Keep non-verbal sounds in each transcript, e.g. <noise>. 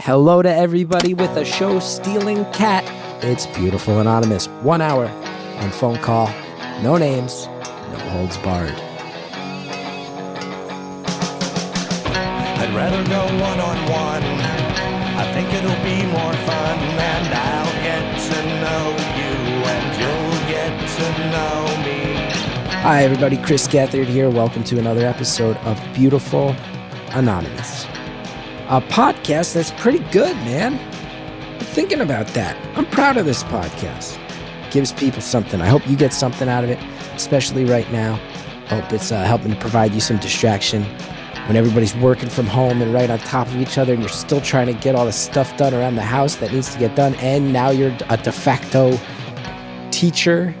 Hello to everybody with a show stealing cat. It's Beautiful Anonymous. One hour on phone call. No names, no holds barred. I'd rather go one on one. I think it'll be more fun, and I'll get to know you, and you'll get to know me. Hi, everybody. Chris Gethard here. Welcome to another episode of Beautiful Anonymous, a podcast that's pretty good, man. Thinking about that. I'm proud of this podcast. gives people something. I hope you get something out of it, especially right now. Hope it's uh, helping to provide you some distraction when everybody's working from home and right on top of each other, and you're still trying to get all the stuff done around the house that needs to get done, and now you're a de facto teacher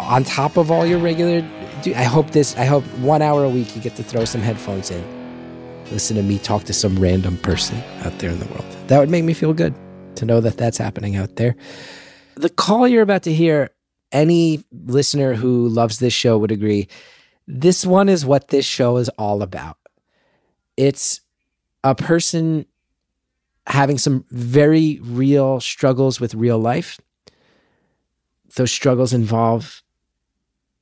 on top of all your regular I hope this I hope one hour a week you get to throw some headphones in. Listen to me talk to some random person out there in the world. That would make me feel good to know that that's happening out there. The call you're about to hear, any listener who loves this show would agree. This one is what this show is all about. It's a person having some very real struggles with real life. Those struggles involve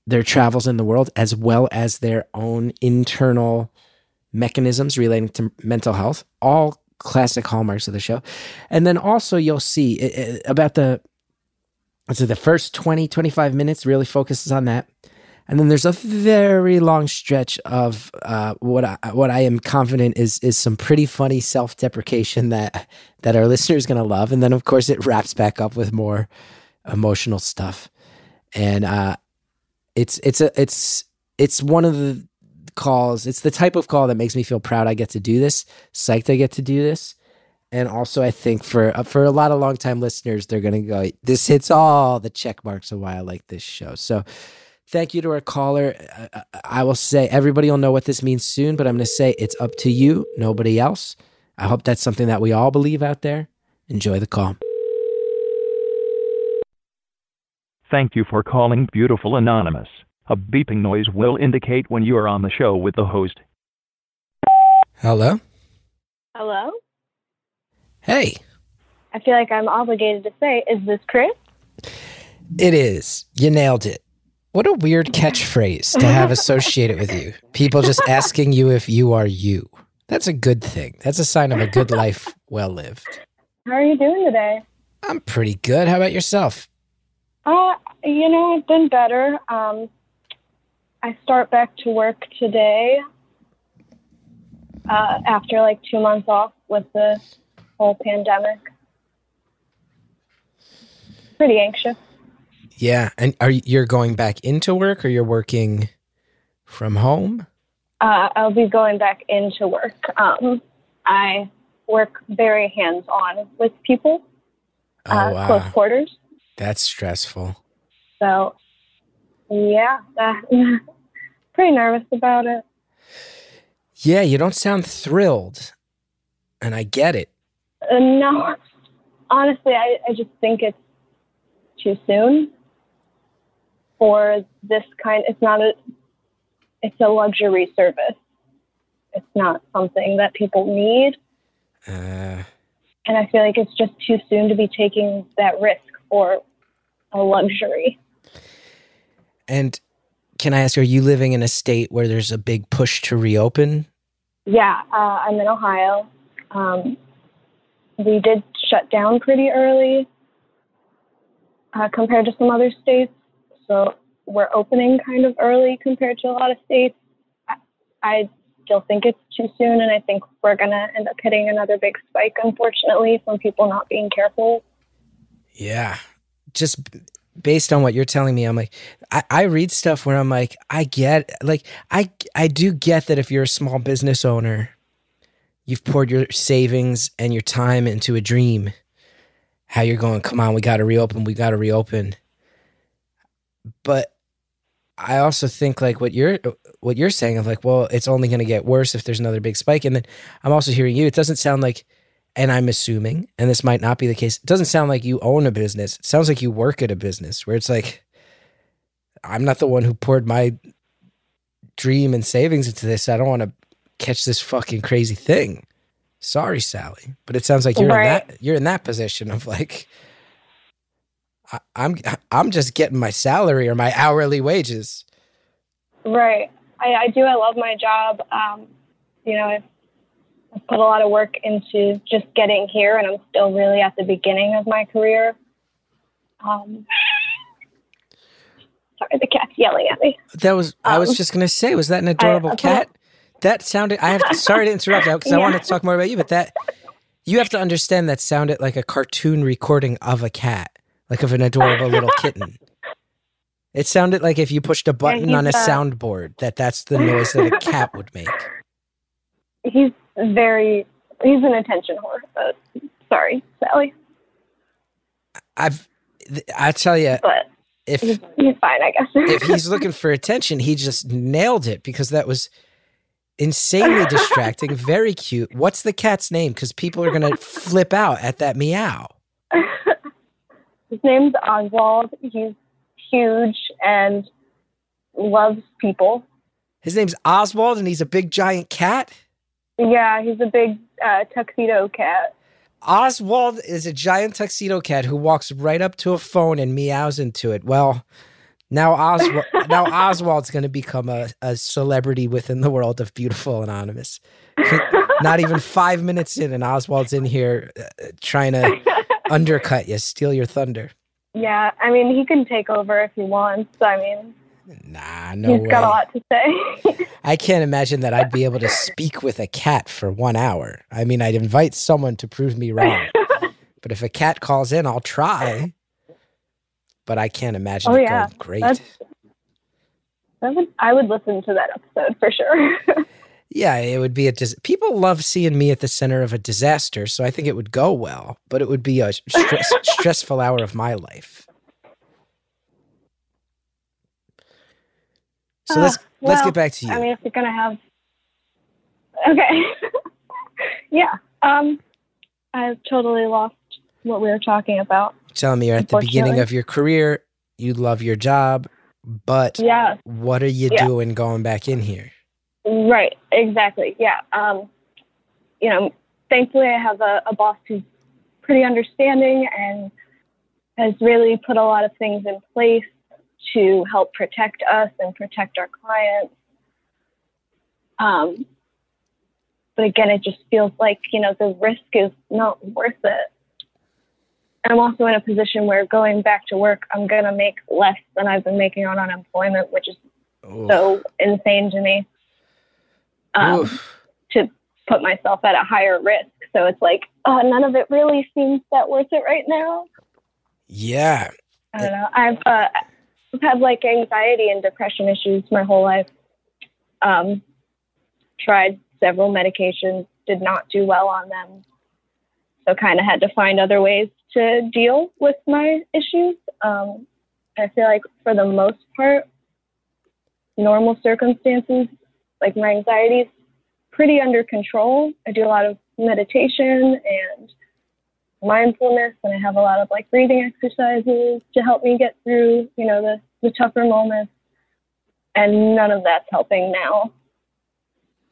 their travels in the world as well as their own internal mechanisms relating to mental health all classic hallmarks of the show. And then also you'll see it, it, about the so the first 20 25 minutes really focuses on that. And then there's a very long stretch of uh, what I, what I am confident is is some pretty funny self deprecation that that our <laughs> listeners going to love, and then of course it wraps back up with more emotional stuff, and uh, it's it's a it's it's one of the calls. It's the type of call that makes me feel proud. I get to do this, psyched. I get to do this, and also I think for uh, for a lot of longtime listeners, they're gonna go. This hits all the check marks of why I like this show. So. Thank you to our caller. I, I will say everybody will know what this means soon, but I'm going to say it's up to you, nobody else. I hope that's something that we all believe out there. Enjoy the call. Thank you for calling Beautiful Anonymous. A beeping noise will indicate when you are on the show with the host. Hello. Hello? Hey, I feel like I'm obligated to say, is this Chris? it is. You nailed it. What a weird catchphrase to have associated with you. People just asking you if you are you. That's a good thing. That's a sign of a good life well lived. How are you doing today? I'm pretty good. How about yourself? Uh, you know, I've been better. Um, I start back to work today uh, after like two months off with the whole pandemic. Pretty anxious. Yeah, and are you you're going back into work or you're working from home? Uh, I'll be going back into work. Um, I work very hands on with people, Oh uh, wow, close quarters. that's stressful. So, yeah, uh, <laughs> pretty nervous about it. Yeah, you don't sound thrilled, and I get it. Uh, no, honestly, I, I just think it's too soon for this kind. It's not a. It's a luxury service. It's not something that people need, Uh, and I feel like it's just too soon to be taking that risk for a luxury. and can I ask, are you living in a state where there's a big push to reopen? Yeah, uh, I'm in Ohio. Um, we did shut down pretty early uh, compared to some other states. So we're opening kind of early compared to a lot of states. I, I still think it's too soon, and I think we're going to end up hitting another big spike, unfortunately, from people not being careful. Yeah. Just based on what you're telling me, I'm like, I, I read stuff where I'm like, I get, like, I, I do get that if you're a small business owner, you've poured your savings and your time into a dream, how you're going, come on, we got to reopen, we got to reopen. But I also think like what you're what you're saying of like, well, it's only going to get worse if there's another big spike. And then I'm also hearing you. It doesn't sound like, and I'm assuming, and this might not be the case. It doesn't sound like you own a business. It sounds like you work at a business where it's like, I'm not the one who poured my dream and savings into this. I don't want to catch this fucking crazy thing. Sorry, Sally, but it sounds like you're Right. in that you're in that position of like, I, I'm I'm just getting my salary or my hourly wages. Right. I, I do. I love my job. Um, you know, I've, Put a lot of work into just getting here, and I'm still really at the beginning of my career. Um, sorry, the cat's yelling at me. That was I was Um, just gonna say, was that an adorable I- cat? That sounded. I have to, sorry to interrupt because I <laughs> wanted to talk more about you, but that you have to understand that sounded like a cartoon recording of a cat, like of an adorable little kitten. It sounded like if you pushed a button he's, on a uh, soundboard, that that's the noise that a cat would make. <laughs> He's very. He's an attention whore. Sorry, Sally, I've, I tell you, but if he's, he's fine, I guess. if <laughs> he's looking for attention, he just nailed it because that was insanely <laughs> distracting, very cute. What's the cat's name? Because people are gonna flip out at that meow. <laughs> His name's Oswald. He's huge and loves people. His name's Oswald, and he's a big giant cat. Yeah, he's a big uh, tuxedo cat. Oswald is a giant tuxedo cat who walks right up to a phone and meows into it. Well, now Oswald, <laughs> now Oswald's going to become a, a celebrity within the world of Beautiful Anonymous. Not even five minutes in, and Oswald's in here uh, trying to <laughs> undercut you, steal your thunder. Yeah, I mean, he can take over if he wants. I mean, Nah, no he's way. got a lot to say. <laughs> I can't imagine that I'd be able to speak with a cat for one hour. I mean, I'd invite someone to prove me wrong. <laughs> But if a cat calls in, I'll try. But I can't imagine Oh, it yeah. going great. That's- That would, I would listen to that episode for sure. <laughs> yeah, it would be a dis- people love seeing me at the center of a disaster, so I think it would go well. But it would be a stress- stressful hour of my life. So let's Ah, let's get back to you. I mean, if you're gonna have, okay, <laughs> yeah. Um, I've totally lost what we were talking about. Tell me you're at the beginning of your career, you love your job, but Yeah, what are you Yeah. doing going back in here? right, exactly. Yeah. Um, you know, thankfully, I have a, a boss who's pretty understanding and has really put a lot of things in place to help protect us and protect our clients. Um, but again, it just feels like, you know, the risk is not worth it. I'm also in a position where going back to work, I'm going to make less than I've been making on unemployment, which is Oof. so insane to me. Um, to put myself at a higher risk. So it's like, oh, none of it really seems that worth it right now. Yeah. I don't know. I've uh, I've had like anxiety and depression issues my whole life. Um, tried several medications, did not do well on them. So kind of had to find other ways to deal with my issues. Um, I feel like for the most part, normal circumstances, like my anxiety is pretty under control. I do a lot of meditation and mindfulness and I have a lot of like breathing exercises to help me get through, you know, the, the tougher moments. And none of that's helping now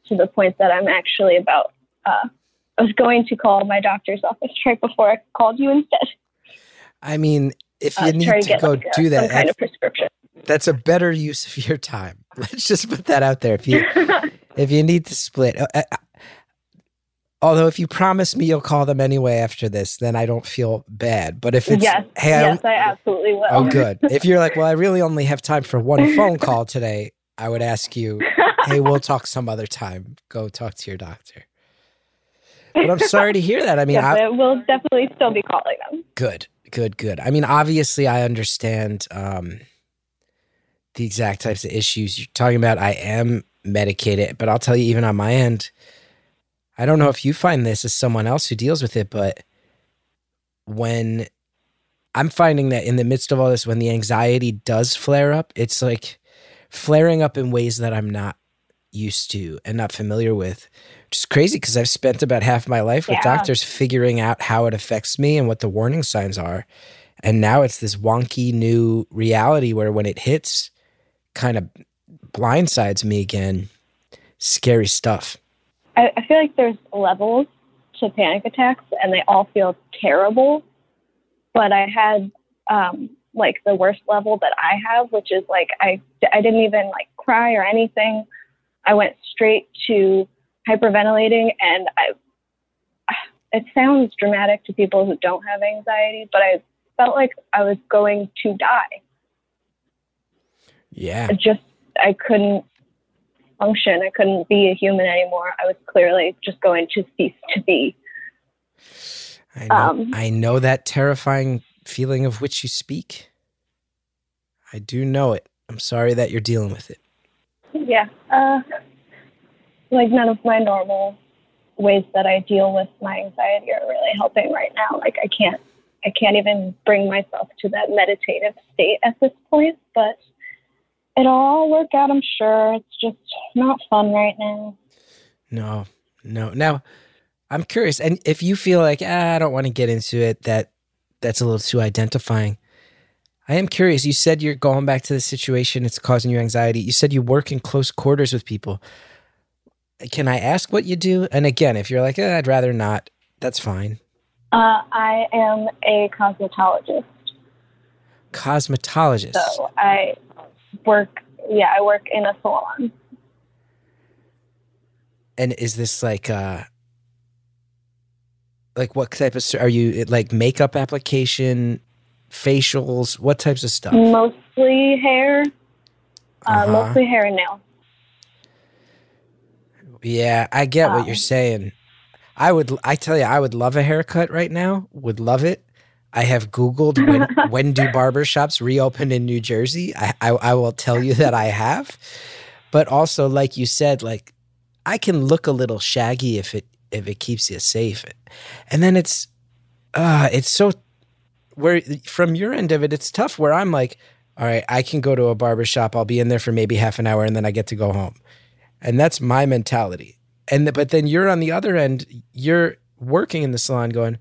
to the point that I'm actually about uh, I was going to call my doctor's office right before I called you instead. I mean, if Uh, you need try to go like, a- do that, kind that's, of prescription. that's a better use of your time. <laughs> Let's just put that out there. If you <laughs> if you need to split, uh, uh, although if you promise me you'll call them anyway after this, then I don't feel bad. But if it's yes, hey, I yes, I absolutely will. Oh, good. If you're like, well, I really only have time for one phone call today, I would ask you, hey, we'll talk some other time. Go talk to your doctor. But I'm sorry to hear that. I mean, yes, I, I will definitely still be calling them. good, good, good. I mean, obviously, I understand um, the exact types of issues you're talking about. I am medicated, but I'll tell you, even on my end, I don't know if you find this as someone else who deals with it, but when I'm finding that in the midst of all this, when the anxiety does flare up, it's like flaring up in ways that I'm not used to and not familiar with. Which is crazy because I've spent about half my life with Yeah. doctors figuring out how it affects me and what the warning signs are. And now it's this wonky new reality where when it hits, kind of blindsides me again. Scary stuff. I, I feel like there's levels to panic attacks and they all feel terrible. But I had um, like the worst level that I have, which is like I, I didn't even like cry or anything. I went straight to hyperventilating and I, <sighs> it sounds dramatic to people who don't have anxiety, but I felt like I was going to die. Yeah. I just, I couldn't function. I couldn't be a human anymore. I was clearly just going to cease to be. I know, Um, I know that terrifying feeling of which you speak. I do know it. I'm sorry that you're dealing with it. Yeah. Uh, like none of my normal ways that I deal with my anxiety are really helping right now. Like I can't, I can't even bring myself to that meditative state at this point. But it'll all work out. I'm sure. It's just not fun right now. No, no. Now, I'm curious, and if you feel like ah, I don't want to get into it, that that's a little too identifying. I am curious. You said you're going back to the situation; it's causing you anxiety. You said you work in close quarters with people. Can I ask what you do? And again, if you're like, eh, I'd rather not, that's fine. Uh, I am a cosmetologist. Cosmetologist. So I work, yeah, I work in a salon. And is this like uh like what type of are you like makeup application, facials, what types of stuff? Mostly hair, uh, Uh-huh. mostly hair and nails. Yeah, I get what Um, you're saying. I would I tell you I would love a haircut right now. Would love it. I have googled when <laughs> when do barbershops reopen in New Jersey. I, I I will tell you that I have. But also like you said like I can look a little shaggy if it if it keeps you safe. And then it's uh it's so where from your end of it it's tough where I'm like all right, I can go to a barbershop. I'll be in there for maybe half an hour and then I get to go home. And that's my mentality. And th- but then you're on the other end, you're working in the salon going,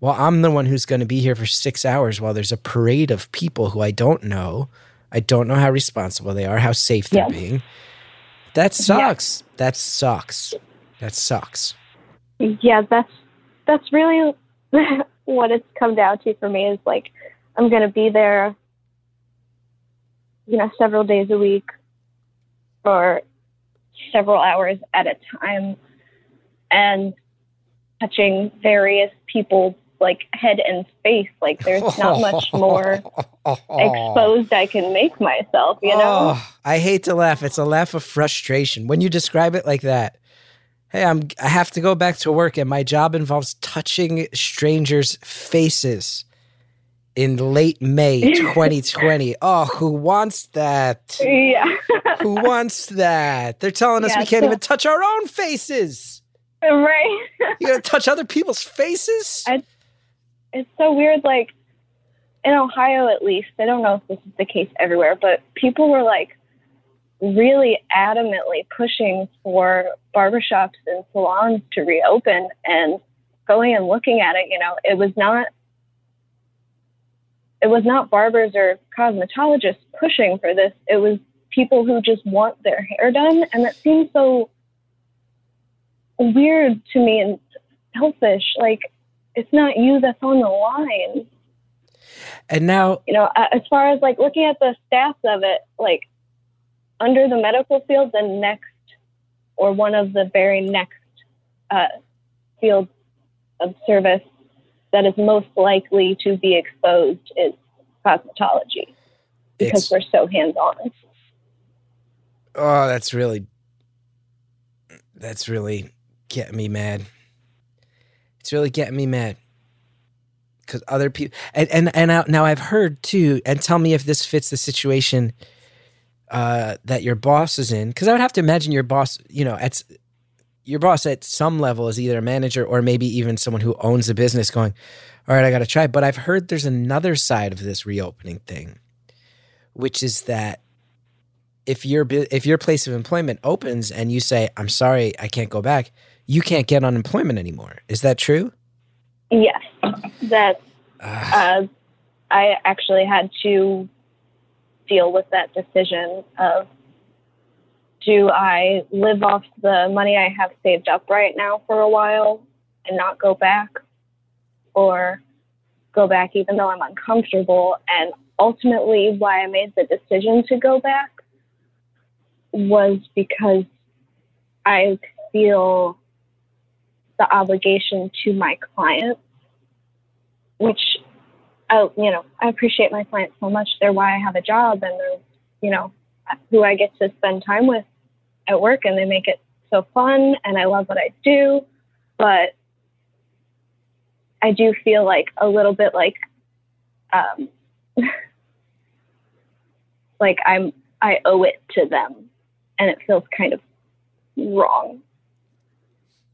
well, I'm the one who's going to be here for 6 hours while there's a parade of people who I don't know. I don't know how responsible they are, how safe they're Yes. being. That sucks. That sucks. That sucks. Yeah, that's that's really <laughs> what it's come down to for me is like I'm gonna be there, you know, several days a week for several hours at a time and touching various people's like head and face. Like there's not <laughs> much more exposed I can make myself, you know? Oh, I hate to laugh. It's a laugh of frustration when you describe it like that. Hey, I'm I have to go back to work and my job involves touching strangers' faces in late May <laughs> 2020. oh, who wants that? Yeah. Who wants that? They're telling us Yeah, we can't so- even touch our own faces. right. <laughs> You gotta touch other people's faces? I- it's so weird. Like in Ohio, at least, I don't know if this is the case everywhere, but people were like really adamantly pushing for barbershops and salons to reopen and going and looking at it. You know, it was not. It was not barbers or cosmetologists pushing for this. It was people who just want their hair done. And that seems so weird to me and selfish. Like, it's not you that's on the line. and now You know, as far as like looking at the stats of it, like under the medical field, the next or one of the very next uh, fields of service that is most likely to be exposed is cosmetology because it's we're so hands on. Oh, that's really that's really getting me mad. It's really getting me mad. Cuz other people and and and now- now I've heard too and tell me if this fits the situation uh that your boss is in cuz I would have to imagine your boss, you know, at your boss at some level is either a manager or maybe even someone who owns a business going, "All right, I got to try." But I've heard there's another side of this reopening thing, which is that if your if your place of employment opens and you say I'm sorry I can't go back, you can't get unemployment anymore. Is that true? Yes, that Ah, uh, I actually had to deal with that decision of do I live off the money I have saved up right now for a while and not go back or go back even though I'm uncomfortable. And ultimately, why I made the decision to go back was because I feel the obligation to my clients, which I, you know, I appreciate my clients so much. They're why I have a job and they're, you know, who I get to spend time with at work and they make it so fun and I love what I do. But I do feel like a little bit like, um, <laughs> like I'm, I owe it to them and it feels kind of wrong.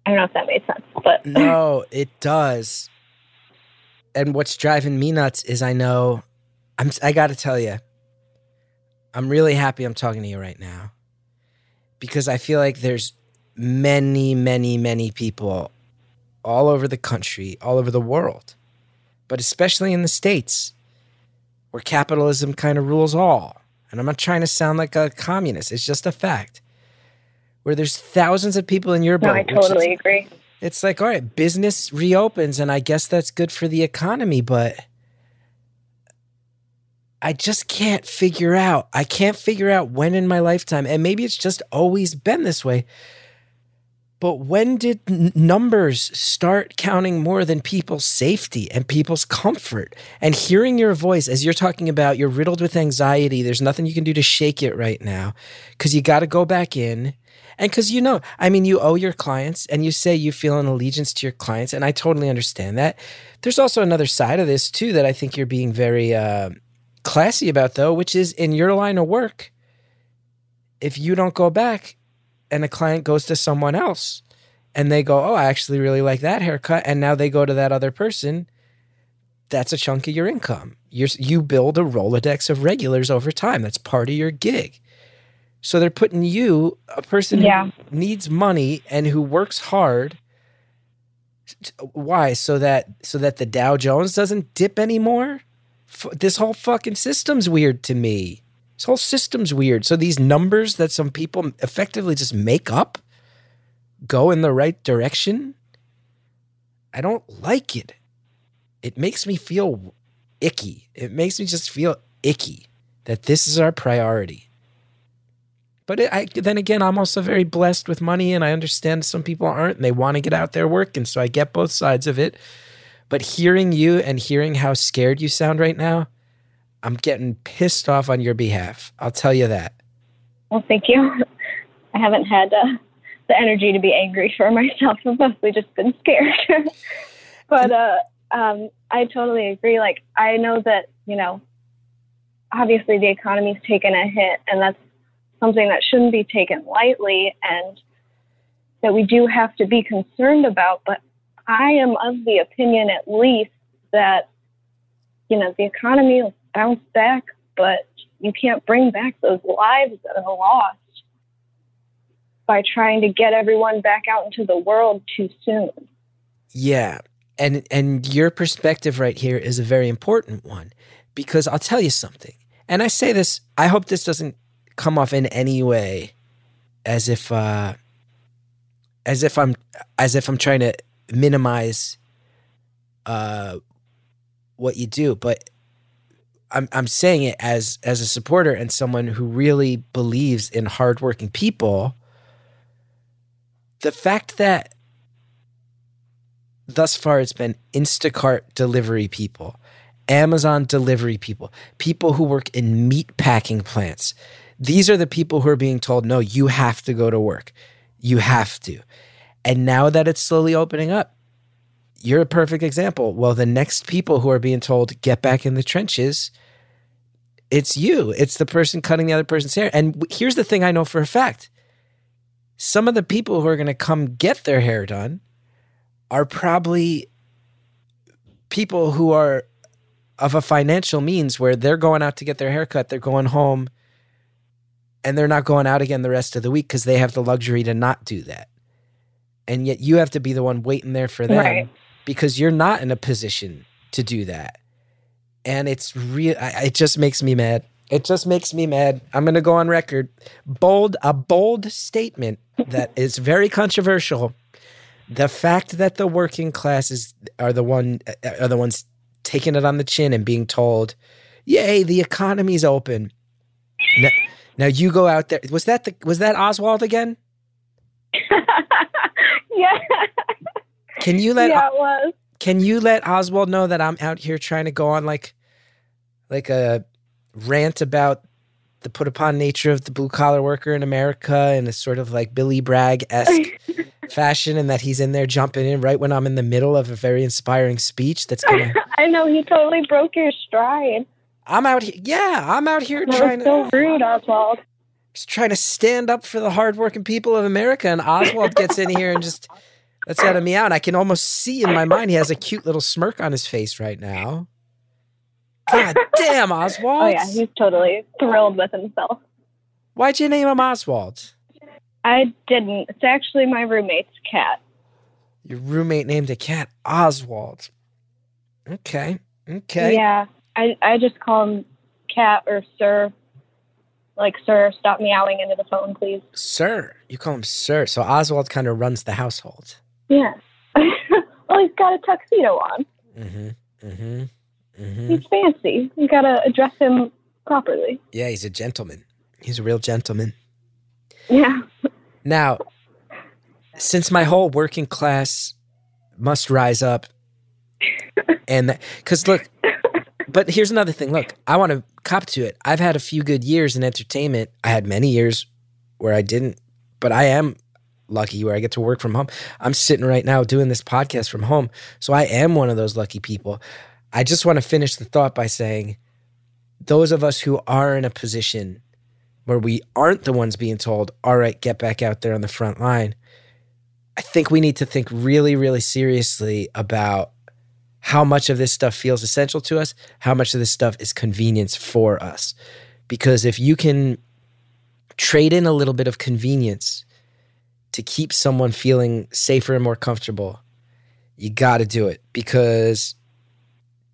I don't know if that made sense, but <laughs> no, it does. And what's driving me nuts is I know I'm I got to tell you I'm really happy I'm talking to you right now because I feel like there's many many many people all over the country, all over the world, but especially in the states where capitalism kind of rules all. And I'm not trying to sound like a communist, it's just a fact where there's thousands of people in your boat. No, I totally is, agree. It's like, all right, business reopens, and I guess that's good for the economy, but I just can't figure out. I can't figure out when in my lifetime, and maybe it's just always been this way. But when did n- numbers start counting more than people's safety and people's comfort? And hearing your voice as you're talking about, you're riddled with anxiety. There's nothing you can do to shake it right now because you got to go back in and because you know, I mean, you owe your clients and you say you feel an allegiance to your clients. And I totally understand that. There's also another side of this, too, that I think you're being very uh, classy about, though, which is in your line of work, if you don't go back and a client goes to someone else and they go, Oh, I actually really like that haircut. And now they go to that other person, that's a chunk of your income. You're, you build a Rolodex of regulars over time. That's part of your gig. So they're putting you, a person yeah. who needs money and who works hard. Why? So that so that the Dow Jones doesn't dip anymore. F- this whole fucking system's weird to me. This whole system's weird. So these numbers that some people effectively just make up go in the right direction. I don't like it. It makes me feel icky. It makes me just feel icky that this is our priority. But it, I, then again, I'm also very blessed with money, and I understand some people aren't, and they want to get out there working. So I get both sides of it. But hearing you and hearing how scared you sound right now, I'm getting pissed off on your behalf. I'll tell you that. Well, thank you. I haven't had uh, the energy to be angry for myself. I've mostly just been scared. <laughs> but uh, um, I totally agree. Like, I know that, you know, obviously the economy's taken a hit, and that's something that shouldn't be taken lightly and that we do have to be concerned about. But I am of the opinion, at least, that, you know, the economy will bounce back, but you can't bring back those lives that are lost by trying to get everyone back out into the world too soon. Yeah. And and your perspective right here is a very important one because I'll tell you something. And I say this, I hope this doesn't come off in any way as if uh, as if I'm as if I'm trying to minimize uh, what you do, but I'm I'm saying it as as a supporter and someone who really believes in hardworking people. The fact that thus far it's been Instacart delivery people, Amazon delivery people, people who work in meat packing plants, these are the people who are being told, no, you have to go to work. You have to. And now that it's slowly opening up, you're a perfect example. Well, the next people who are being told, get back in the trenches, it's you. It's the person cutting the other person's hair. And here's the thing I know for a fact some of the people who are going to come get their hair done are probably people who are of a financial means where they're going out to get their hair cut, they're going home and they're not going out again the rest of the week because they have the luxury to not do that. And yet you have to be the one waiting there for them right. because you're not in a position to do that. And it's real. It just makes me mad. It just makes me mad. I'm going to go on record. Bold, a bold statement that <laughs> is very controversial. the fact that the working classes are the one are the ones taking it on the chin and being told, "Yay, the economy's open." Now, you go out there. Was that the was that Oswald again? <laughs> yeah. Can you let yeah, it was. Can you let Oswald know that I'm out here trying to go on like like a rant about the put upon nature of the blue collar worker in America in a sort of like Billy Bragg esque <laughs> fashion, and that he's in there jumping in right when I'm in the middle of a very inspiring speech. That's gonna. <laughs> I know he totally broke your stride. I'm out here. Yeah, I'm out here That trying so to rude, Oswald. just trying to stand up for the hardworking people of America, and Oswald gets in here and just lets out of me out. And I can almost see in my mind he has a cute little smirk on his face right now. God damn, Oswald! <laughs> Oh yeah, he's totally thrilled with himself. Why'd you name him Oswald? I didn't. It's actually my roommate's cat. Your roommate named a cat Oswald. Okay. Okay. Yeah, I I just call him cat or sir. Like sir, stop meowing into the phone, please. Sir. You call him Sir. So Oswald kind of runs the household. Yeah. <laughs> well, he's got a tuxedo on. Mm-hmm. Mm-hmm. Mm-hmm. He's fancy. You gotta address him properly. Yeah, he's a gentleman. He's a real gentleman. Yeah. Now, since my whole working class must rise up, <laughs> and because look, but here's another thing. Look, I want to cop to it. I've had a few good years in entertainment. I had many years where I didn't, but I am lucky where I get to work from home. I'm sitting right now doing this podcast from home. So I am one of those lucky people. I just want to finish the thought by saying those of us who are in a position where we aren't the ones being told, all right, get back out there on the front line. I think we need to think really, really seriously about how much of this stuff feels essential to us, how much of this stuff is convenience for us. Because if you can trade in a little bit of convenience to keep someone feeling safer and more comfortable, you got to do it because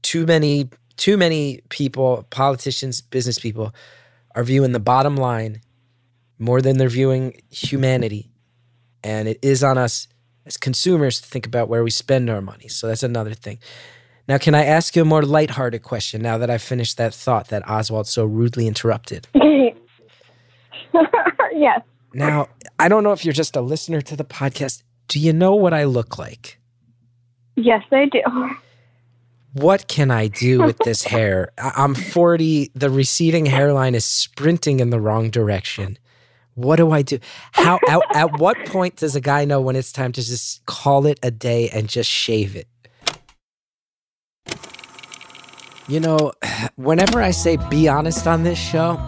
too many too many people, politicians, business people are viewing the bottom line more than they're viewing humanity. And it is on us as consumers to think about where we spend our money. So that's another thing. Now, can I ask you a more lighthearted question now that I've finished that thought that Oswald so rudely interrupted? <laughs> yes. Now, I don't know if you're just a listener to the podcast. Do you know what I look like? Yes, I do. What can I do with this hair? I- I'm 40. The receding hairline is sprinting in the wrong direction. What do I do? How at, at what point does a guy know when it's time to just call it a day and just shave it? You know, <sighs> whenever I say be honest on this show,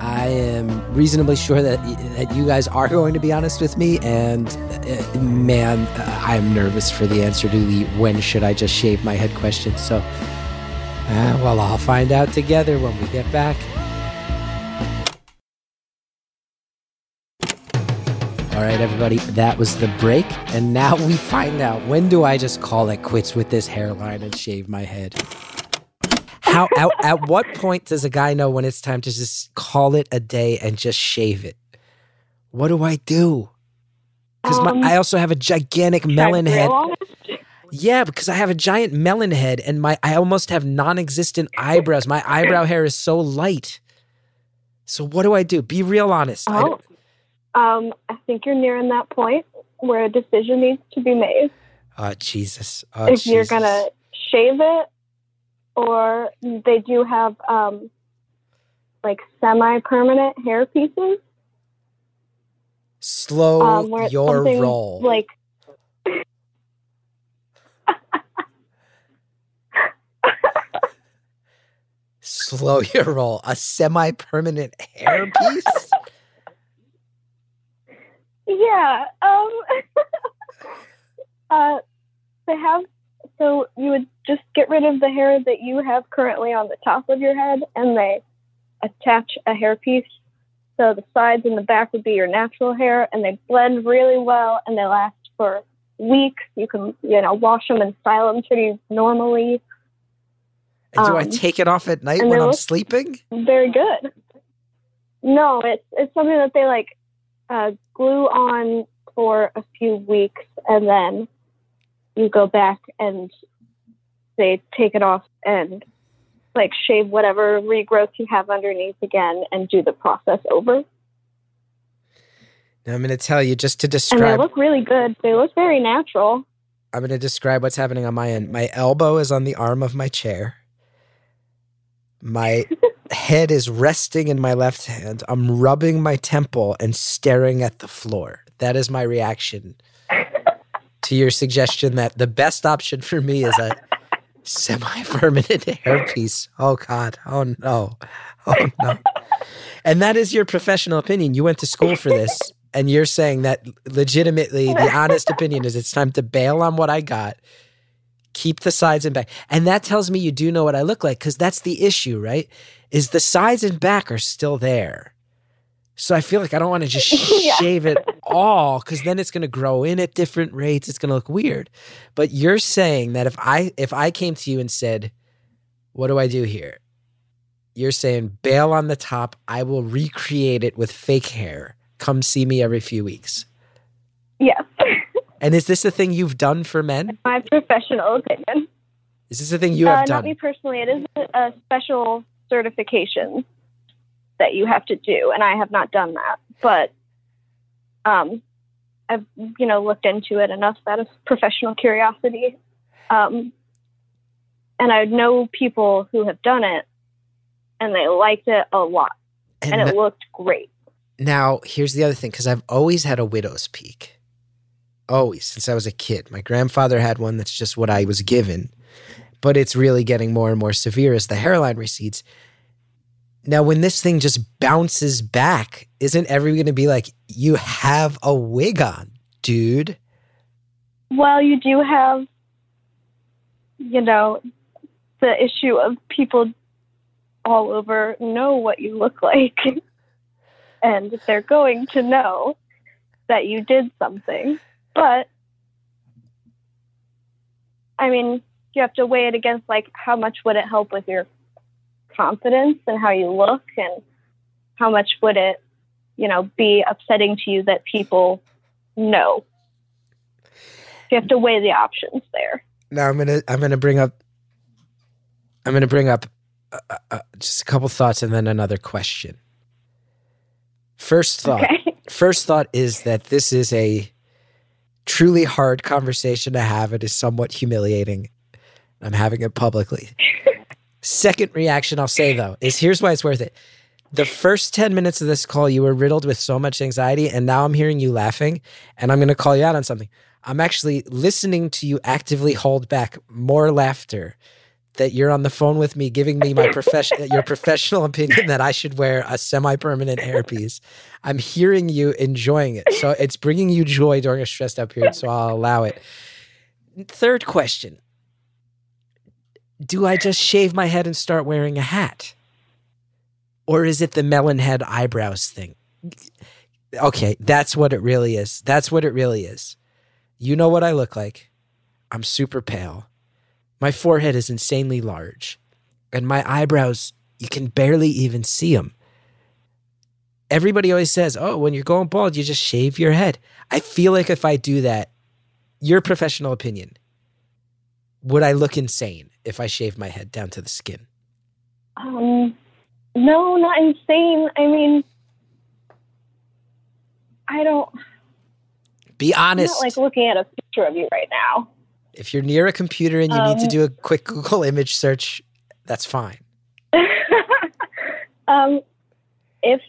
I am reasonably sure that, that you guys are going to be honest with me. And uh, man, uh, I'm nervous for the answer to the when should I just shave my head question. So, uh, well, I'll find out together when we get back. All right, everybody, that was the break. And now we find out when do I just call it quits with this hairline and shave my head? How at, at what point does a guy know when it's time to just call it a day and just shave it? What do I do? Because Um, I also have a gigantic melon head. grill on it? Yeah, because I have a giant melon head and my I almost have non-existent eyebrows. My eyebrow hair is so light. So what do I do? Be real honest. I- Oh, um, I think you're nearing that point where a decision needs to be made. oh Jesus. Oh, if you're gonna shave it, or they do have um, like semi-permanent hair pieces. slow um, your roll. Like <laughs> slow your roll. A semi-permanent hair piece? Yeah, um, <laughs> uh, they have. So you would just get rid of the hair that you have currently on the top of your head, and they attach a hair piece. So the sides and the back would be your natural hair, and they blend really well, and they last for weeks. You can, you know, wash them and style them pretty normally. And do I Um, take it off at night when I'm sleeping? Very good. No, it's it's something that they like uh, glue on for a few weeks, and then you go back and they take it off and like shave whatever regrowth you have underneath again and do the process over. Now I'm going to tell you just to describe. And they look really good. They look very natural. I'm going to describe what's happening on my end. My elbow is on the arm of my chair. My <laughs> head is resting in my left hand. I'm rubbing my temple and staring at the floor. That is my reaction <laughs> to your suggestion that the best option for me is a semi permanent <laughs> hairpiece. Oh, God. Oh, no. Oh, no. And that is your professional opinion. You went to school for this, and you're saying that legitimately, the honest opinion is it's time to bail on what I got, keep the sides and back. And that tells me you do know what I look like because that's the issue, right? Is the sides and back are still there. So I feel like I don't want to just <laughs> Yeah. shave it all because then it's going to grow in at different rates. It's going to look weird. But you're saying that if I if I came to you and said, "What do I do here?" You're saying bail on the top. I will recreate it with fake hair. Come see me every few weeks. Yes. And is this a thing you've done for men? My professional opinion. Is this a thing you have uh, Not me personally. It is a, special certification that you have to do, and I have not done that. But um, I've you know looked into it enough out of professional curiosity, um, and I know people who have done it, and they liked it a lot, and, And it looked great. Now, here's the other thing because I've always had a widow's peak. Always, since I was a kid. My grandfather had one that's just what I was given, but it's really getting more and more severe as the hairline recedes. Now, when this thing just bounces back, isn't everyone going to be like, you have a wig on, dude? Well, you do have, you know, the issue of people all over know what you look like. <laughs> and they're going to know that you did something. But, I mean, you have to weigh it against, like, how much would it help with your confidence and how you look, and how much would it, you know, be upsetting to you that people know you have to weigh the options there. Now I'm gonna I'm gonna bring up I'm gonna bring up uh, uh, just a couple thoughts and then another question. First thought. Okay. First thought is that this is a truly hard conversation to have. It is somewhat humiliating. I'm having it publicly. Second reaction I'll say though is here's why it's worth it. The first 10 minutes of this call, you were riddled with so much anxiety, and now I'm hearing you laughing, and I'm gonna call you out on something. I'm actually listening to you actively hold back more laughter that you're on the phone with me giving me my profession <laughs> your professional opinion that I should wear a semi-permanent hairpiece. I'm hearing you enjoying it. So it's bringing you joy during a stressed out period, so I'll allow it. Third question. Do I just shave my head and start wearing a hat? Or is it the melon head eyebrows thing? Okay, that's what it really is. That's what it really is. You know what I look like. I'm super pale. My forehead is insanely large. And my eyebrows, you can barely even see them. Everybody always says, oh, when you're going bald, you just shave your head. I feel like if I do that, your professional opinion, would I look insane if I shave my head down to the skin? Um, no, not insane. I mean, I don't. Be I'm honest. not like looking at a picture of you right now. If you're near a computer and you need to Um, do a quick Google image search, that's fine. <laughs> um, if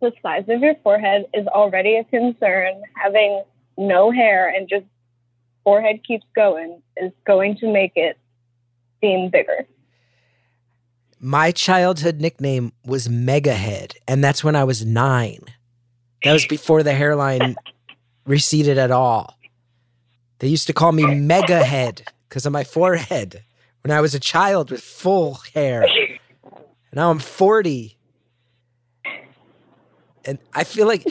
the size of your forehead is already a concern, having no hair and just forehead keeps going is going to make it seem bigger. My childhood nickname was Megahead, and that's when I was nine. That was <laughs> before the hairline receded at all. They used to call me Megahead because of my forehead when I was a child with full hair. Now I'm 40. And I feel like,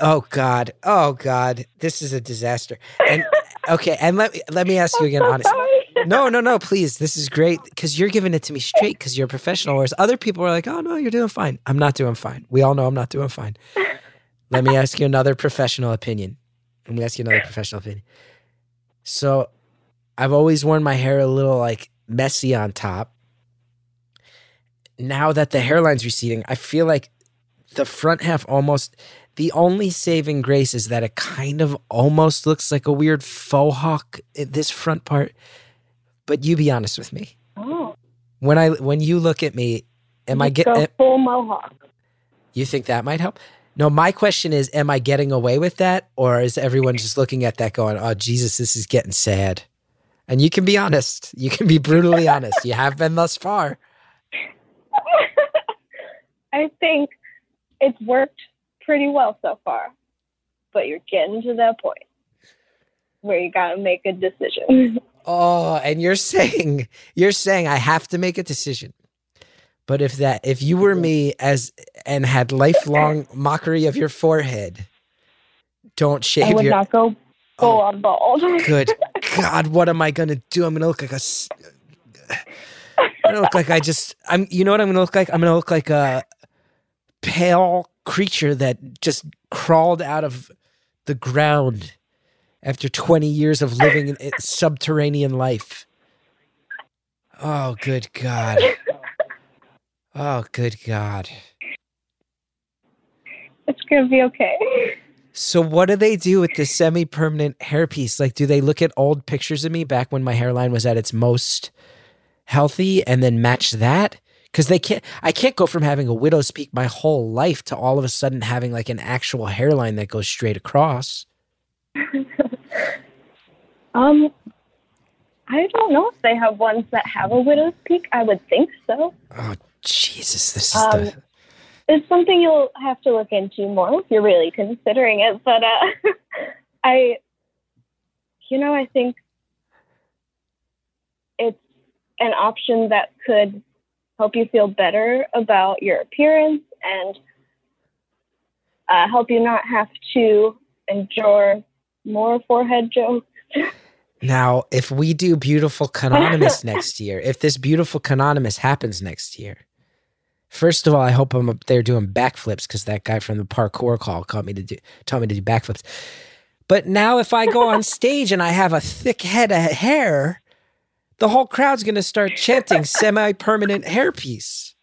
oh God, oh God, this is a disaster. And okay, and let, let me ask you again, honestly. No, no, no, please. This is great because you're giving it to me straight because you're a professional. Whereas other people are like, oh, no, you're doing fine. I'm not doing fine. We all know I'm not doing fine. Let me ask you another professional opinion. Let me ask you another professional opinion. So, I've always worn my hair a little like messy on top. Now that the hairline's receding, I feel like the front half almost. The only saving grace is that it kind of almost looks like a weird faux hawk in this front part. But you be honest with me. Oh, When I when you look at me, am I just get? eh, full mohawk? You think that might help? No, my question is, am I getting away with that, or is everyone just looking at that going, "Oh Jesus, this is getting sad"? And you can be honest. You can be brutally honest. You have been thus far. <laughs> I think it's worked pretty well so far, but you're getting to that point where you gotta make a decision. <laughs> Oh, and you're saying you're saying I have to make a decision. But if that if you were me as and had lifelong mockery of your forehead, don't shave. I would your not go full oh, on bald. <laughs> good God, what am I gonna do? I'm gonna look like a. gonna look like I just. I'm. You know what I'm gonna look like? I'm gonna look like a pale creature that just crawled out of the ground after 20 years of living in, in subterranean life. Oh, good God. Oh, good God. it's gonna be okay. So what do they do with the semi-permanent hairpiece? Like, do they look at old pictures of me back when my hairline was at its most healthy and then match that? Because they can't. I can't go from having a widow's peak my whole life to all of a sudden having like an actual hairline that goes straight across. <laughs> Um, I don't know if they have ones that have a widow's peak. I would think so. Oh Jesus! This is Um, the. It's something you'll have to look into more if you're really considering it. But uh, <laughs> I, you know, I think it's an option that could help you feel better about your appearance and uh, help you not have to endure more forehead jokes. <laughs> Now, if we do beautiful <laughs> canonymous next year, if this beautiful canonymous happens next year, first of all, I hope I'm up there doing backflips because that guy from the parkour call taught me to do taught me to do backflips. But now, if I go on stage and I have a thick head of hair, the whole crowd's going to start chanting "semi-permanent hairpiece."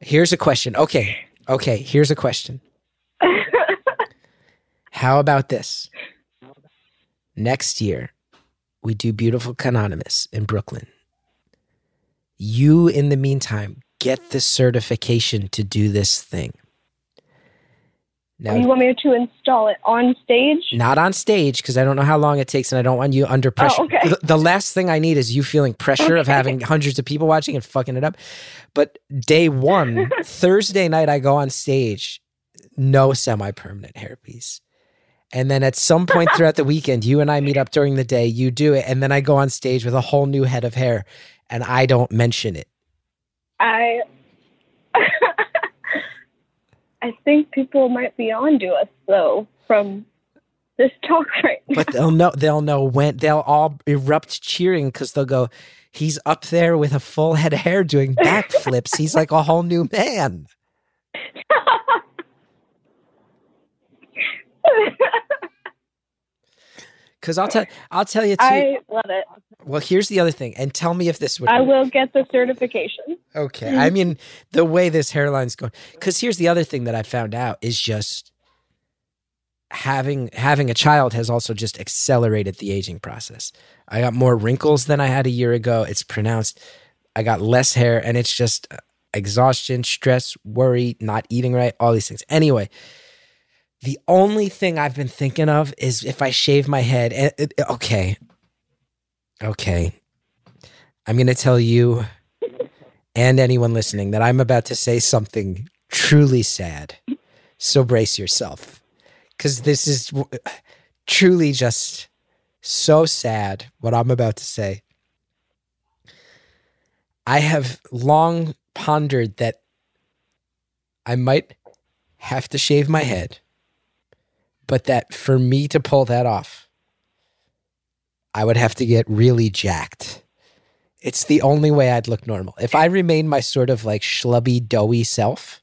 Here's a question. Okay, okay. Here's a question. How about this? Next year, we do beautiful Canonymous in Brooklyn. You, in the meantime, get the certification to do this thing. Now, you want me to install it on stage? not on stage because I don't know how long it takes and I don't want you under oh, pressure. okay. The, the last thing I need is you feeling pressure of having hundreds of people watching and fucking it up. But day one, <laughs> Thursday night, I go on stage, no semi permanent hairpiece. And then at some point throughout the <laughs> weekend, you and I meet up during the day, you do it, and then I go on stage with a whole new head of hair and I don't mention it. I <laughs> I think people might be on to us though from this talk <laughs> right now. But they'll know they'll know when they'll all erupt cheering because they'll go, He's up there with a full head of hair doing backflips. He's like a whole new man. <laughs> Because I'll tell <laughs> I'll tell you too. I love it. well, here's the other thing, and tell me if this would. I work. will get the certification. Okay. I mean, the way this hairline's going. Because here's the other thing that I found out is just having having a child has also just accelerated the aging process. I got more wrinkles than I had a year ago. It's pronounced. I got less hair, and it's just uh, exhaustion, stress, worry, not eating right, all these things. Anyway. The only thing I've been thinking of is if I shave my head. And it, okay, okay, I'm gonna tell you and anyone listening that I'm about to say something truly sad. So brace yourself because this is truly just so sad what I'm about to say. I have long pondered that I might have to shave my head, but that for me to pull that off, I would have to get really jacked. It's the only way I'd look normal. If I remain my sort of like schlubby, doughy self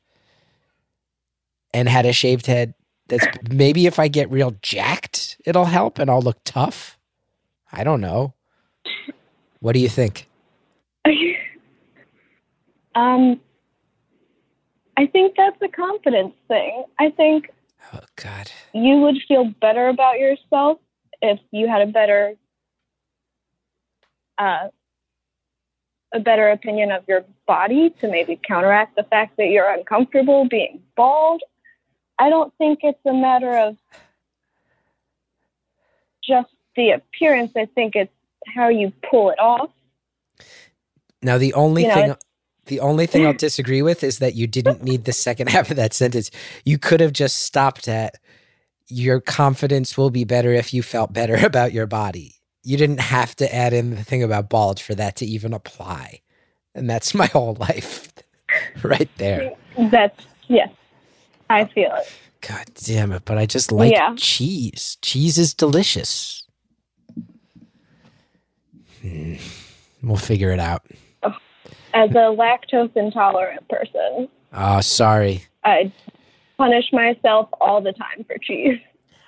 and had a shaved head, that's <laughs> maybe if I get real jacked, it'll help and I'll look tough. I don't know. What do you think? <laughs> um, I think that's a confidence thing. I think Oh God. you would feel better about yourself if you had a better uh, a better opinion of your body to maybe counteract the fact that you're uncomfortable being bald. I don't think it's a matter of just the appearance. I think it's how you pull it off. Now the only You know, thing the only thing I'll disagree with is that you didn't need the second <laughs> half of that sentence. You could have just stopped at your confidence will be better if you felt better <laughs> about your body. You didn't have to add in the thing about bald for that to even apply. And that's my whole <laughs> life right there. That's yes, I feel it. God damn it, but I just like Yeah. cheese. Cheese is delicious. Hmm. We'll figure it out. As a lactose intolerant person, Oh, sorry. I punish myself all the time for cheese.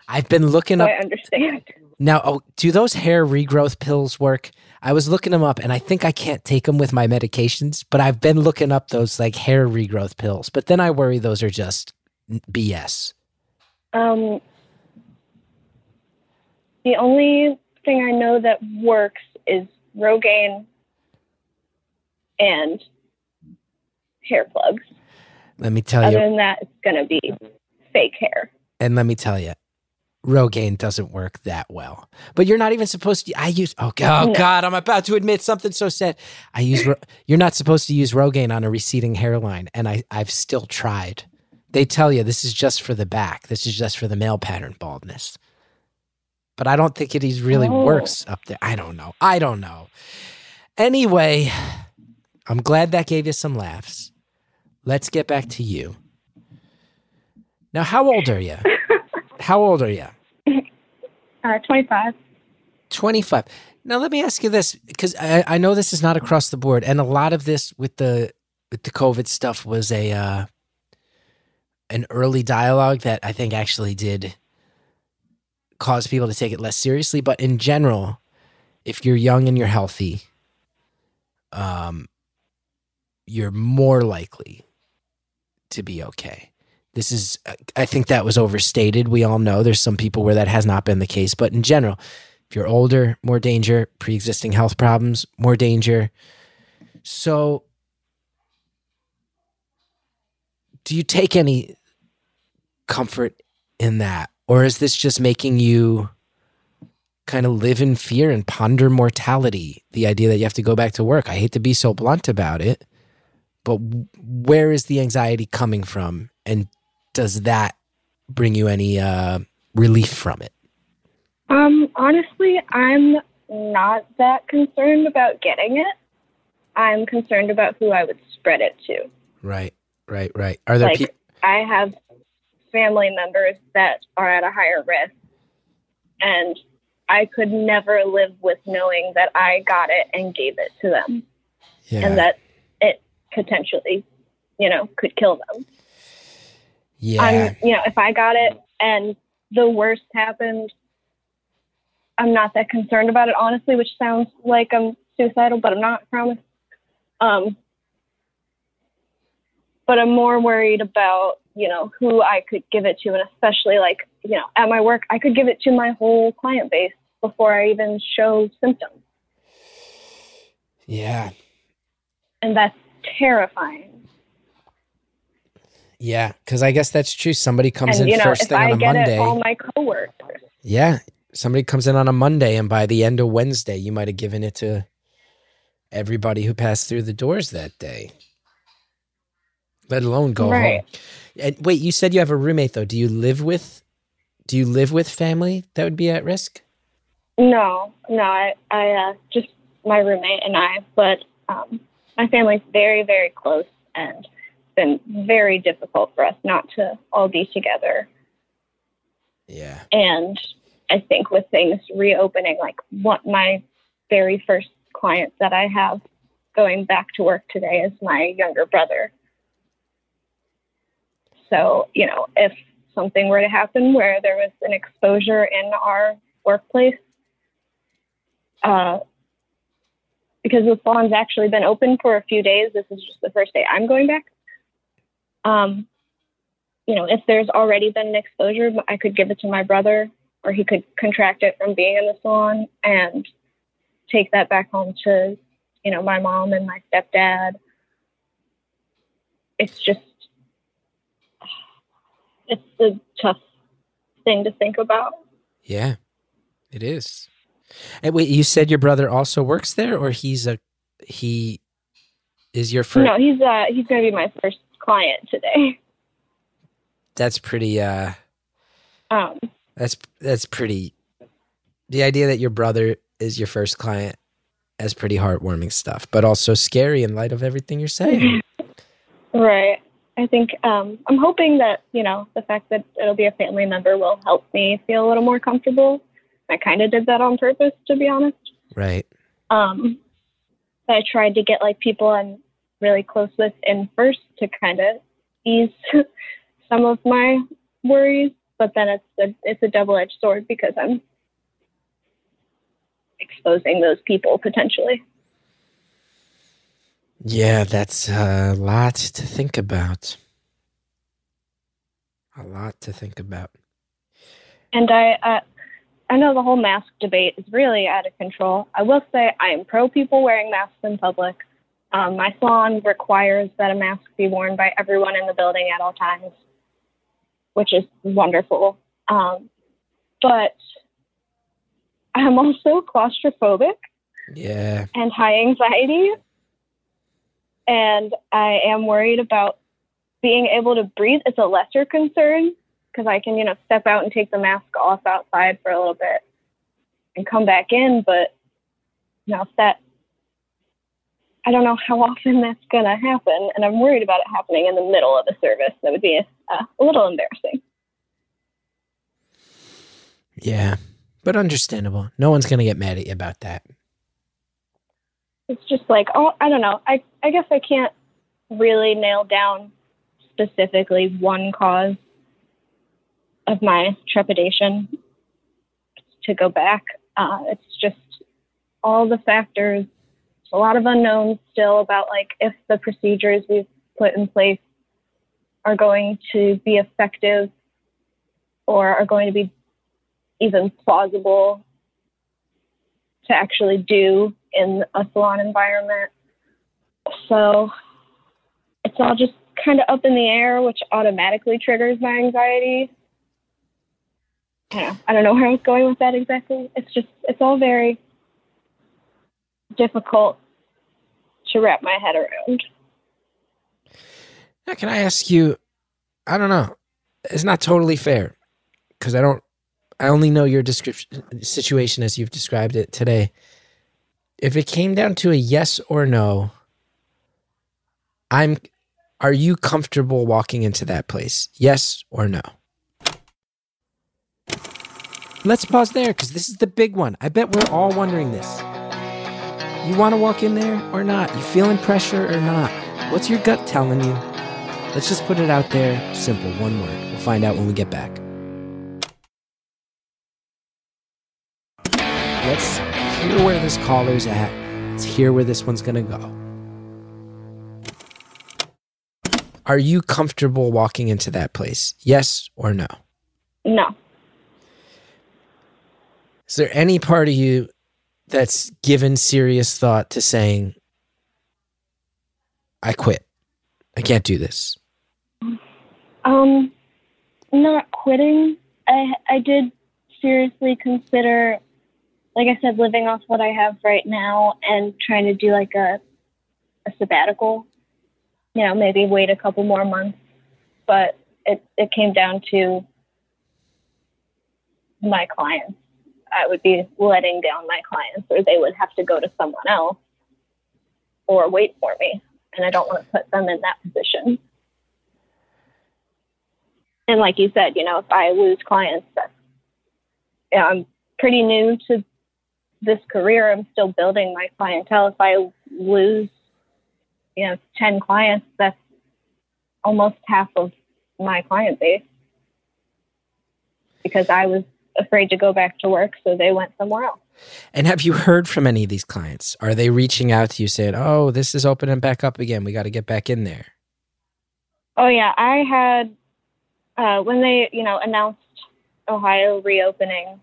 I've been looking So up I understand. now. Oh, do those hair regrowth pills work? I was looking them up, and I think I can't take them with my medications. But I've been looking up those like hair regrowth pills. But then I worry those are just BS. Um, the only thing I know that works is Rogaine and hair plugs. Let me tell Other you, Other than that, it's going to be fake hair. and let me tell you, Rogaine doesn't work that well. But you're not even supposed to. I use. Oh God, oh. God! I'm about to admit something so sad. I use. <laughs> You're not supposed to use Rogaine on a receding hairline, and I I've still tried. They tell you this is just for the back. This is just for the male pattern baldness. But I don't think it really Oh. works up there. I don't know. I don't know. Anyway, I'm glad that gave you some laughs. Let's get back to you. Now, how old are you? <laughs> How old are you? Uh, 25. 25. Now let me ask you this because I, I know this is not across the board and a lot of this with the with the COVID stuff was a uh an early dialogue that I think actually did cause people to take it less seriously, but in general, if you're young and you're healthy, um you're more likely to be okay. This is, I think that was overstated. We all know there's some people where that has not been the case, but in general, if you're older, more danger, pre existing health problems, more danger. So, do you take any comfort in that? Or is this just making you kind of live in fear and ponder mortality? The idea that you have to go back to work. I hate to be so blunt about it, but where is the anxiety coming from? And does that bring you any uh, relief from it? Um, honestly, I'm not that concerned about getting it. I'm concerned about who I would spread it to. Right, right, right. Are there Like, people? I have family members that are at a higher risk, and I could never live with knowing that I got it and gave it to them, Yeah, and that potentially, you know, could kill them. yeah, I'm, you know, if I got it and the worst happened, I'm not that concerned about it, honestly, which sounds like I'm suicidal, but I'm not, I promise. Um, but I'm more worried about, you know, who I could give it to, and especially like, you know, at my work, I could give it to my whole client base before I even show symptoms, yeah, and that's terrifying. yeah. Because I guess that's true. Somebody comes and in you know, first thing I on a Monday. it, all my coworkers. yeah, somebody comes in on a Monday, and by the end of Wednesday, you might have given it to everybody who passed through the doors that day. Let alone go Right. home. And wait, you said you have a roommate though. Do you live with? Do you live with family that would be at risk? No, no, I, I uh, just my roommate and I, but um, my family's very, very close, and it's been very difficult for us not to all be together. Yeah. And I think with things reopening, like what my very first client that I have going back to work today is my younger brother. So, you know, if something were to happen where there was an exposure in our workplace, uh, because the salon's actually been open for a few days, this is just the first day I'm going back. Um, you know, if there's already been an exposure, I could give it to my brother, or he could contract it from being in the salon and take that back home to, you know, my mom and my stepdad. It's just, it's a tough thing to think about. Yeah, it is. And wait, you said your brother also works there, or he's a he is your first? No, he's uh he's gonna be my first client today. That's pretty. uh Um, That's that's pretty. The idea that your brother is your first client is pretty heartwarming stuff, but also scary in light of everything you're saying. <laughs> right. I think um, I'm hoping that you know the fact that it'll be a family member will help me feel a little more comfortable. I kind of did that on purpose, to be honest. right. Um, I tried to get like people I'm really close with in first to kind of ease <laughs> some of my worries, but then it's a it's a double edged sword because I'm exposing those people potentially. Yeah, that's a lot to think about. A lot to think about. And I, uh, I know the whole mask debate is really out of control. I will say I am pro people wearing masks in public. Um, my salon requires that a mask be worn by everyone in the building at all times, which is wonderful. Um, but I'm also claustrophobic Yeah. and high anxiety. And I am worried about being able to breathe. It's a lesser concern because I can, you know, step out and take the mask off outside for a little bit and come back in. But, you know, if that, I don't know how often that's going to happen. And I'm worried about it happening in the middle of a service. That would be uh, a little embarrassing. Yeah. But understandable. No one's going to get mad at you about that. it's just like oh i don't know i i guess i can't really nail down specifically one cause of my trepidation to go back uh, it's just all the factors a lot of unknowns still about like if the procedures we've put in place are going to be effective or are going to be even plausible to actually do in a salon environment. So it's all just kind of up in the air, which automatically triggers my anxiety. I don't know, I don't know where I was going with that exactly. It's just, it's all very difficult to wrap my head around. Now, can I ask you? I don't know. It's not totally fair because I don't. I only know your description situation as you've described it today. If it came down to a yes or no, I'm. Are you comfortable walking into that place? Yes or no? Let's pause there because this is the big one. I bet we're all wondering this. You want to walk in there or not? You feeling pressure or not? What's your gut telling you? Let's just put it out there. Simple, one word. We'll find out when we get back. Let's hear where this caller's at. Let's hear where this one's going to go. Are you comfortable walking into that place? Yes or no? No, Is there any part of you that's given serious thought to saying, I quit? I can't do this. Um, not quitting. I I did seriously consider, like I said, living off what I have right now and trying to do like a a sabbatical. You know, maybe wait a couple more months. But it it came down to my clients. I would be letting down my clients, or they would have to go to someone else or wait for me. And I don't want to put them in that position. And like you said, you know, if I lose clients, that's, you know, I'm pretty new to this career. I'm still building my clientele. If I lose, you know, 10 clients, that's almost half of my client base because I was afraid to go back to work, so they went somewhere else. And have you heard from any of these clients? Are they reaching out to you saying, "Oh, this is opening back up again. We got to get back in there." Oh yeah, I had uh, when they you know announced Ohio reopening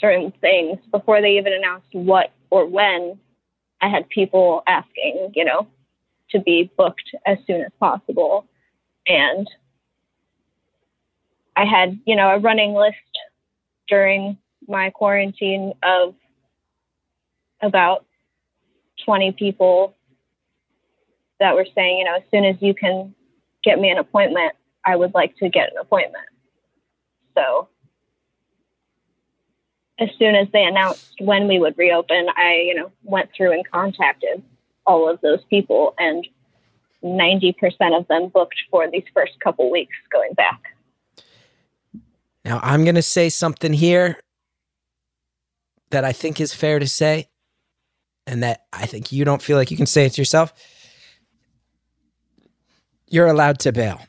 certain things before they even announced what or when. I had people asking, you know, to be booked as soon as possible, and I had you know a running list during my quarantine of about 20 people that were saying, you know, as soon as you can get me an appointment, I would like to get an appointment. So as soon as they announced when we would reopen, I, you know, went through and contacted all of those people and 90% of them booked for these first couple weeks going back. Now, I'm going to say something here that I think is fair to say, and that I think you don't feel like you can say it to yourself. You're allowed to bail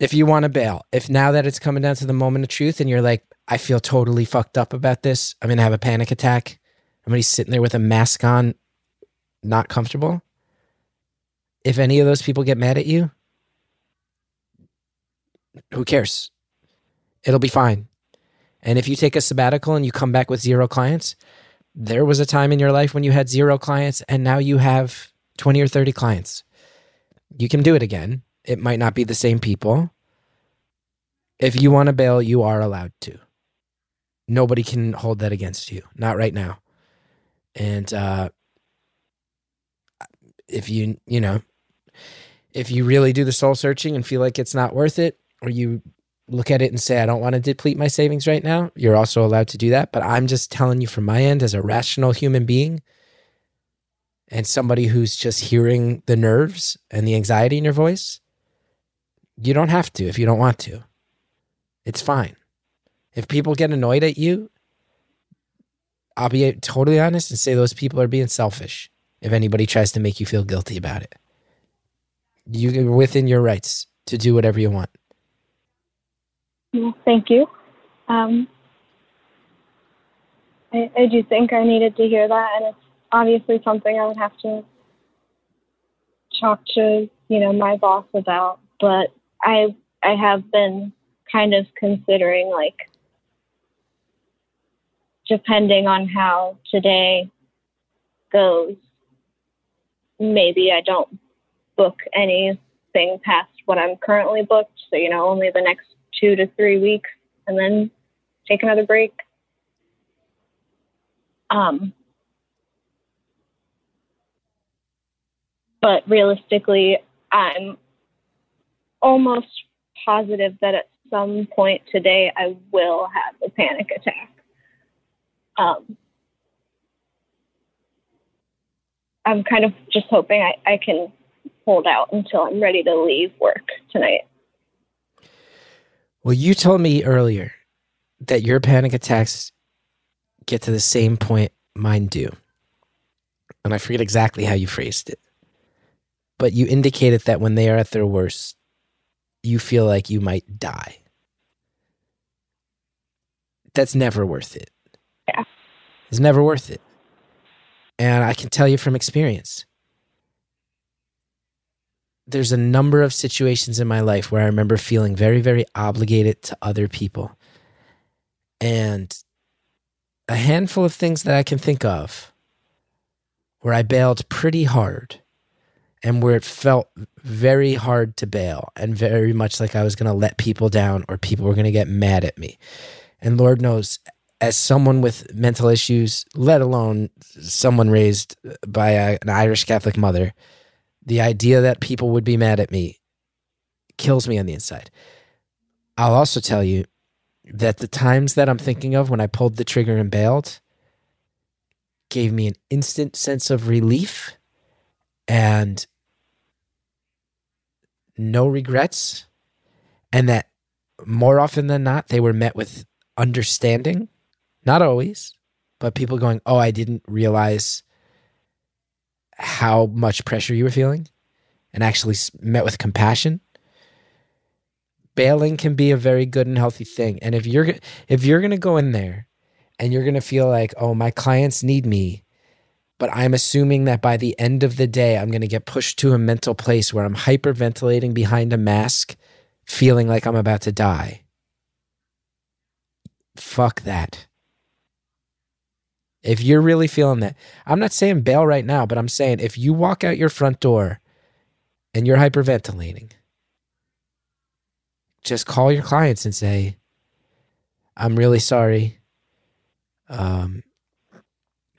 if you want to bail. If now that it's coming down to the moment of truth and you're like, I feel totally fucked up about this, I'm going to have a panic attack. I'm going to be sitting there with a mask on, not comfortable. If any of those people get mad at you, who cares? It'll be fine. And if you take a sabbatical and you come back with zero clients, there was a time in your life when you had zero clients and now you have 20 or 30 clients. You can do it again. It might not be the same people. If you want to bail, you are allowed to. Nobody can hold that against you. Not right now. And uh, if you, you know, if you really do the soul searching and feel like it's not worth it, or you look at it and say, I don't want to deplete my savings right now, you're also allowed to do that. But I'm just telling you from my end as a rational human being and somebody who's just hearing the nerves and the anxiety in your voice, you don't have to if you don't want to. It's fine. If people get annoyed at you, I'll be totally honest and say those people are being selfish if anybody tries to make you feel guilty about it. You're within your rights to do whatever you want. Thank you. Um, I, I do think I needed to hear that, and it's obviously something I would have to talk to, you know, my boss about. But I, I have been kind of considering, like, depending on how today goes, maybe I don't book anything past what I'm currently booked. So, you know, only the next two to three weeks and then take another break. Um, but realistically, I'm almost positive that at some point today I will have a panic attack. Um, I'm kind of just hoping I, I can hold out until I'm ready to leave work tonight. Well, you told me earlier that your panic attacks get to the same point mine do. And I forget exactly how you phrased it. But you indicated that when they are at their worst, you feel like you might die. That's never worth it. Yeah. It's never worth it. And I can tell you from experience there's a number of situations in my life where I remember feeling very, very obligated to other people. And a handful of things that I can think of where I bailed pretty hard and where it felt very hard to bail and very much like I was going to let people down or people were going to get mad at me. And Lord knows, as someone with mental issues, let alone someone raised by a, an Irish Catholic mother, the idea that people would be mad at me kills me on the inside. I'll also tell you that the times that I'm thinking of when I pulled the trigger and bailed gave me an instant sense of relief and no regrets. And that more often than not, they were met with understanding. Not always, but people going, Oh, I didn't realize how much pressure you were feeling and actually met with compassion. bailing can be a very good and healthy thing. And if you're if you're going to go in there and you're going to feel like, "Oh, my clients need me," but I'm assuming that by the end of the day I'm going to get pushed to a mental place where I'm hyperventilating behind a mask, feeling like I'm about to die. Fuck that. If you're really feeling that, I'm not saying bail right now, but I'm saying if you walk out your front door and you're hyperventilating, just call your clients and say, I'm really sorry. Um,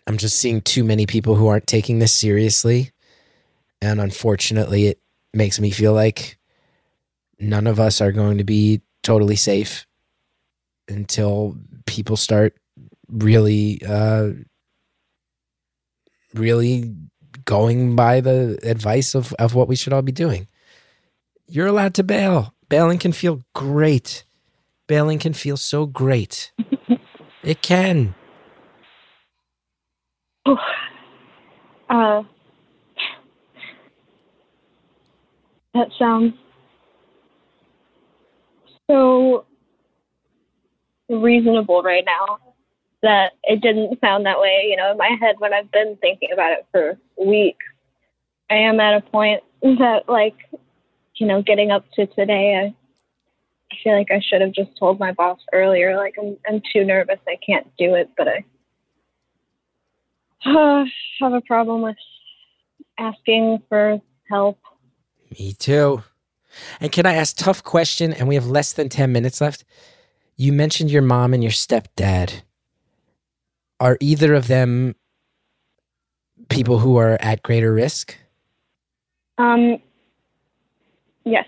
I'm just seeing too many people who aren't taking this seriously. And unfortunately, it makes me feel like none of us are going to be totally safe until people start really uh really going by the advice of of what we should all be doing. You're allowed to bail. Bailing can feel great. Bailing can feel so great. <laughs> It can. Oh. uh, that sounds so reasonable right now that it didn't sound that way. You know, in my head, when I've been thinking about it for weeks, I am at a point that, like, you know, getting up to today, I, I feel like I should have just told my boss earlier, like, I'm, I'm too nervous, I can't do it, but I uh, <sighs> have a problem with asking for help. Me too. And can I ask tough question? And we have less than 10 minutes left. You mentioned your mom and your stepdad. Are either of them people who are at greater risk? Um, yes.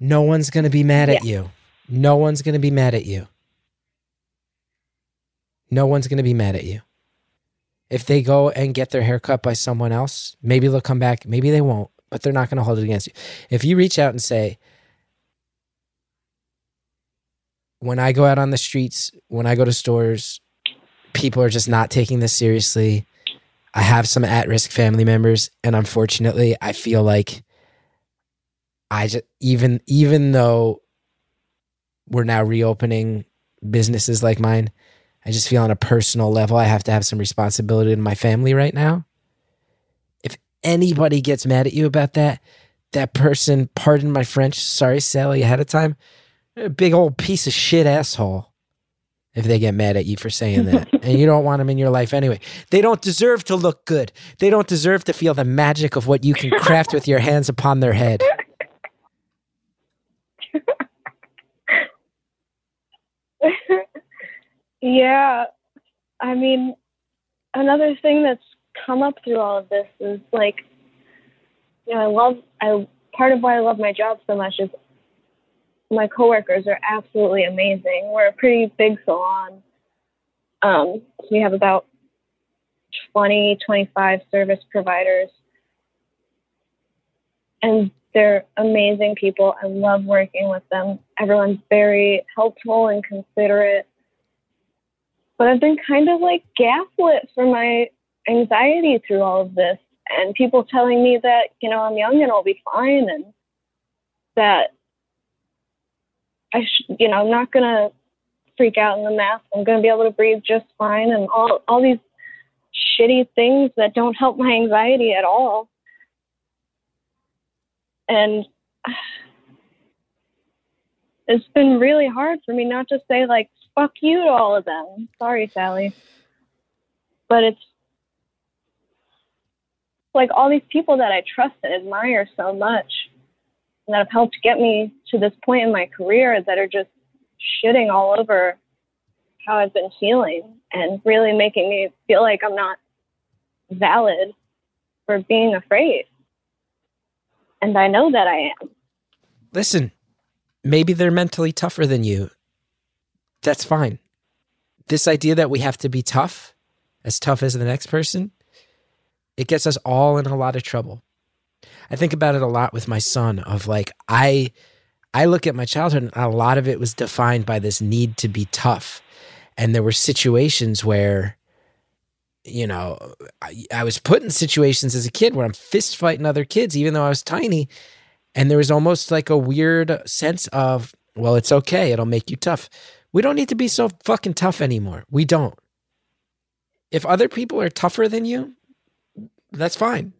No one's going to be mad at you. No one's going to be mad at you. No one's going to be mad at you. If they go and get their hair cut by someone else, maybe they'll come back, maybe they won't, but they're not going to hold it against you. If you reach out and say, when I go out on the streets, when I go to stores, people are just not taking this seriously. I have some at risk family members, and unfortunately, I feel like I just even even though we're now reopening businesses like mine, I just feel on a personal level I have to have some responsibility to my family right now. If anybody gets mad at you about that, that person, pardon my French, sorry Sally ahead of time, a big old piece of shit asshole. If they get mad at you for saying that, <laughs> and you don't want them in your life anyway, they don't deserve to look good. They don't deserve to feel the magic of what you can craft with your hands upon their head. <laughs> yeah. I mean, another thing that's come up through all of this is like, you know, I love, I, part of why I love my job so much is my coworkers are absolutely amazing. We're a pretty big salon. Um, we have about 20, 25 service providers. And they're amazing people. I love working with them. Everyone's very helpful and considerate. But I've been kind of like gaslit for my anxiety through all of this. And people telling me that, you know, I'm young and I'll be fine and that I should, you know, I'm not going to freak out in the mask. I'm going to be able to breathe just fine and all, all these shitty things that don't help my anxiety at all. And <sighs> it's been really hard for me not to say like fuck you to all of them. Sorry, Sally. But it's like all these people that I trust and admire so much that have helped get me to this point in my career that are just shitting all over how I've been feeling and really making me feel like I'm not valid for being afraid. And I know that I am. Listen, maybe they're mentally tougher than you. That's fine. This idea that we have to be tough, as tough as the next person, it gets us all in a lot of trouble. I think about it a lot with my son of like I I look at my childhood and a lot of it was defined by this need to be tough. And there were situations where you know, I, I was put in situations as a kid where I'm fist fighting other kids even though I was tiny And there was almost like a weird sense of, well, it's okay. It'll make you tough. We don't need to be so fucking tough anymore. We don't. If other people are tougher than you, that's fine.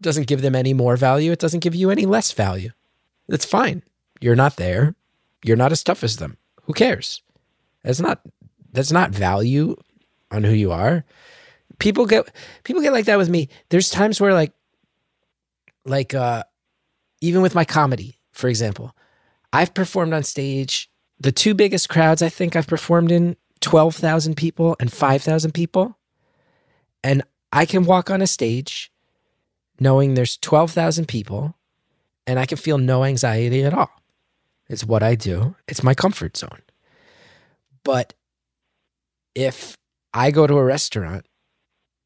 Doesn't give them any more value. It doesn't give you any less value. That's fine. You're not there. You're not as tough as them. Who cares? That's not that's not value on who you are. People get people get like that with me. There's times where like like uh even with my comedy, for example, I've performed on stage the two biggest crowds I think I've performed in 12,000 people and 5,000 people. And I can walk on a stage knowing there's 12,000 people and I can feel no anxiety at all. It's what I do, it's my comfort zone. But if I go to a restaurant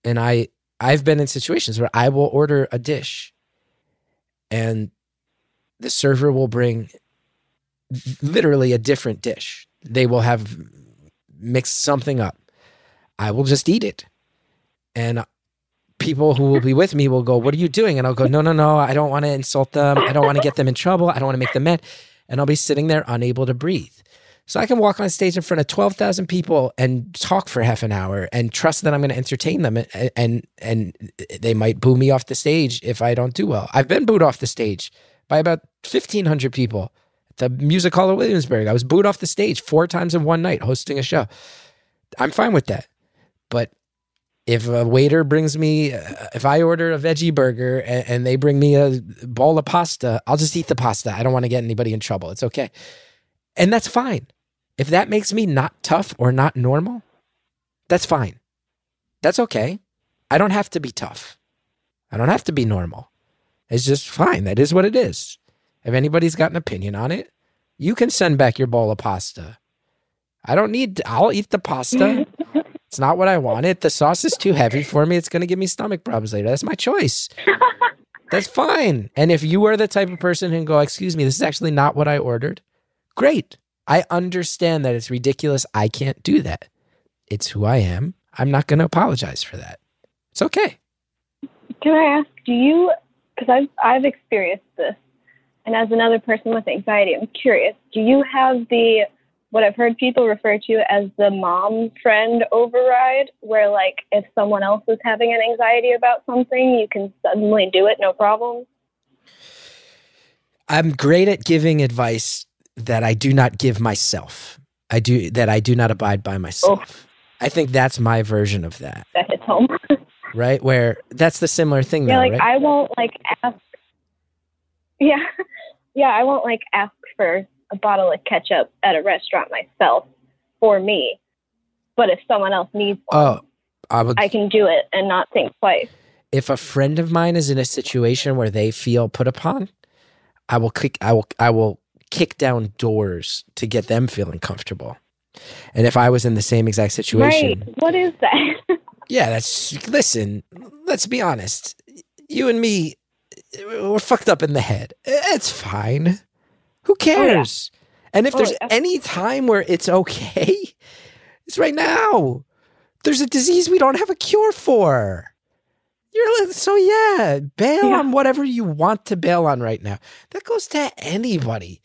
and I I've been in situations where I will order a dish and the server will bring literally a different dish. They will have mixed something up. I will just eat it. And people who will be with me will go, What are you doing? And I'll go, No, no, no. I don't want to insult them. I don't want to get them in trouble. I don't want to make them mad. And I'll be sitting there unable to breathe. So I can walk on stage in front of 12,000 people and talk for half an hour and trust that I'm going to entertain them and, and and they might boo me off the stage if I don't do well. I've been booed off the stage by about 1500 people at the Music Hall of Williamsburg. I was booed off the stage four times in one night hosting a show. I'm fine with that. But if a waiter brings me if I order a veggie burger and, and they bring me a bowl of pasta, I'll just eat the pasta. I don't want to get anybody in trouble. It's okay. And that's fine. If that makes me not tough or not normal, that's fine. That's okay. I don't have to be tough. I don't have to be normal. It's just fine. That is what it is. If anybody's got an opinion on it, you can send back your bowl of pasta. I don't need, I'll eat the pasta. Mm-hmm. It's not what I wanted. The sauce is too heavy for me. It's going to give me stomach problems later. That's my choice. <laughs> That's fine. And if you are the type of person who can go, excuse me, this is actually not what I ordered, great. I understand that it's ridiculous. I can't do that. It's who I am. I'm not going to apologize for that. It's okay. Can I ask, do you, because I've, I've experienced this, and as another person with anxiety, I'm curious, do you have the, what I've heard people refer to as the mom friend override, where like if someone else is having an anxiety about something, you can suddenly do it, no problem? I'm great at giving advice that I do not give myself. I do that I do not abide by myself. I think that's my version of that. That hits home. <laughs> right? Where that's the similar thing yeah, though, like right? I won't like ask. Yeah, <laughs> yeah, I won't like ask for a bottle of ketchup at a restaurant myself for me. But if someone else needs one, oh, I would I can do it and not think twice. if a friend of mine is in a situation where they feel put upon, I will kick I will I will kick down doors to get them feeling comfortable. And if I was in the same exact situation, Right? What is that? <laughs> yeah, that's listen, let's be honest. You and me we're fucked up in the head. It's fine. Who oh, cares? And if Oh, there's yeah. any time where it's okay, <laughs> it's right now. There's a disease we don't have a cure for. You're like, so yeah, bail Yeah. on whatever you want to bail on right now. That goes to anybody.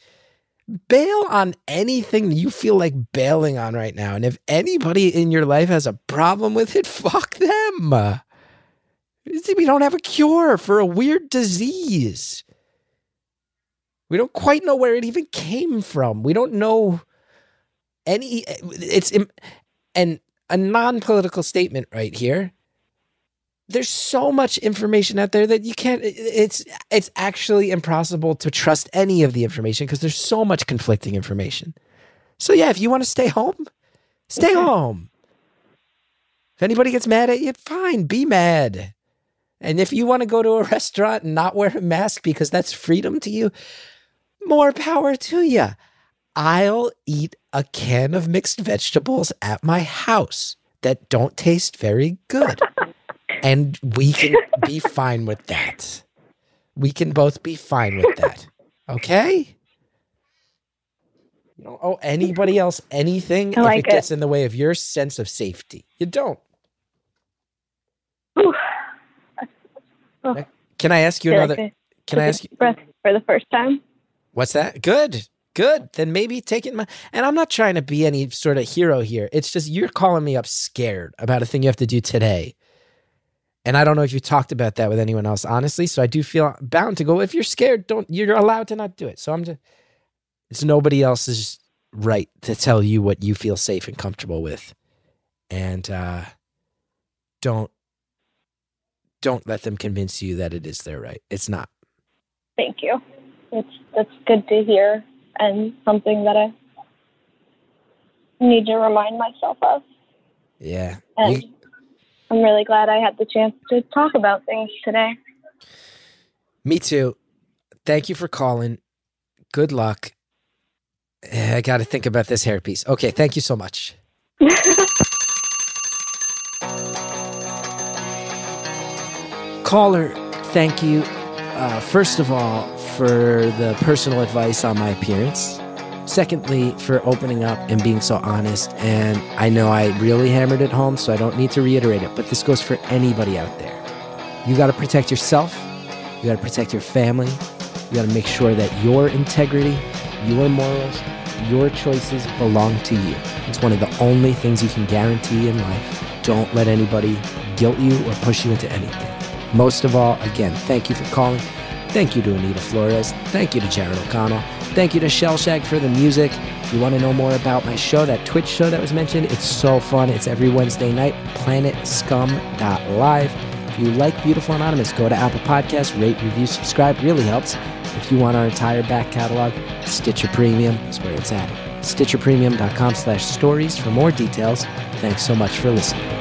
Bail on anything you feel like bailing on right now. And if anybody in your life has a problem with it, <laughs> fuck them. We don't have a cure for a weird disease. We don't quite know where it even came from. We don't know any. It's and a non-political statement right here. There's so much information out there that you can't. It's it's actually impossible to trust any of the information because there's so much conflicting information. So yeah, if you want to stay home, stay home. If anybody gets mad at you, fine, be mad. And if you want to go to a <laughs> restaurant and not wear a mask because that's freedom to you, more power to you. I'll eat a can of mixed vegetables at my house that don't taste very good. and we can be <laughs> fine with that. We can both be fine with that. Okay? You don't owe anybody <laughs> else anything I if like it it. gets in the way of your sense of safety. You don't. Ooh, <sighs> Can I ask you another? Can I ask you? breath. for the first time. What's that? Good. Good. Then maybe take it. My, and I'm not trying to be any sort of hero here. It's just you're calling me up scared about a thing you have to do today. And I don't know if you talked about that with anyone else, honestly. So I do feel bound to go. If you're scared, don't. You're allowed to not do it. So I'm just. It's nobody else's right to tell you what you feel safe and comfortable with, and uh, don't don't let them convince you that it is their right. It's not. Thank you. It's that's good to hear and something that I need to remind myself of. Yeah. And You- I'm really glad I had the chance to talk about things today. Me too. Thank you for calling. Good luck. Eh, I got to think about this hairpiece. Okay, thank you so much. <laughs> Caller, thank you. Uh, first of all, for the personal advice on my appearance. Secondly, for opening up and being so honest. And I know I really hammered it home, so I don't need to reiterate it, but this goes for anybody out there. You got to protect yourself, you got to protect your family, you got to make sure that your integrity, your morals, your choices belong to you. It's one of the only things you can guarantee in life. Don't let anybody guilt you or push you into anything. Most of all, again, thank you for calling. Thank you to Anita Flores. Thank you to Jared O'Connell. Thank you to Shellshag for the music. If you want to know more about my show, that Twitch show that was mentioned, it's so fun. It's every Wednesday night, planetscum.live. If you like Beautiful Anonymous, go to Apple Podcasts, rate, review, subscribe. Really helps. If you want our entire back catalog, Stitcher Premium is where it's at. StitcherPremium.com slash stories for more details. Thanks so much for listening.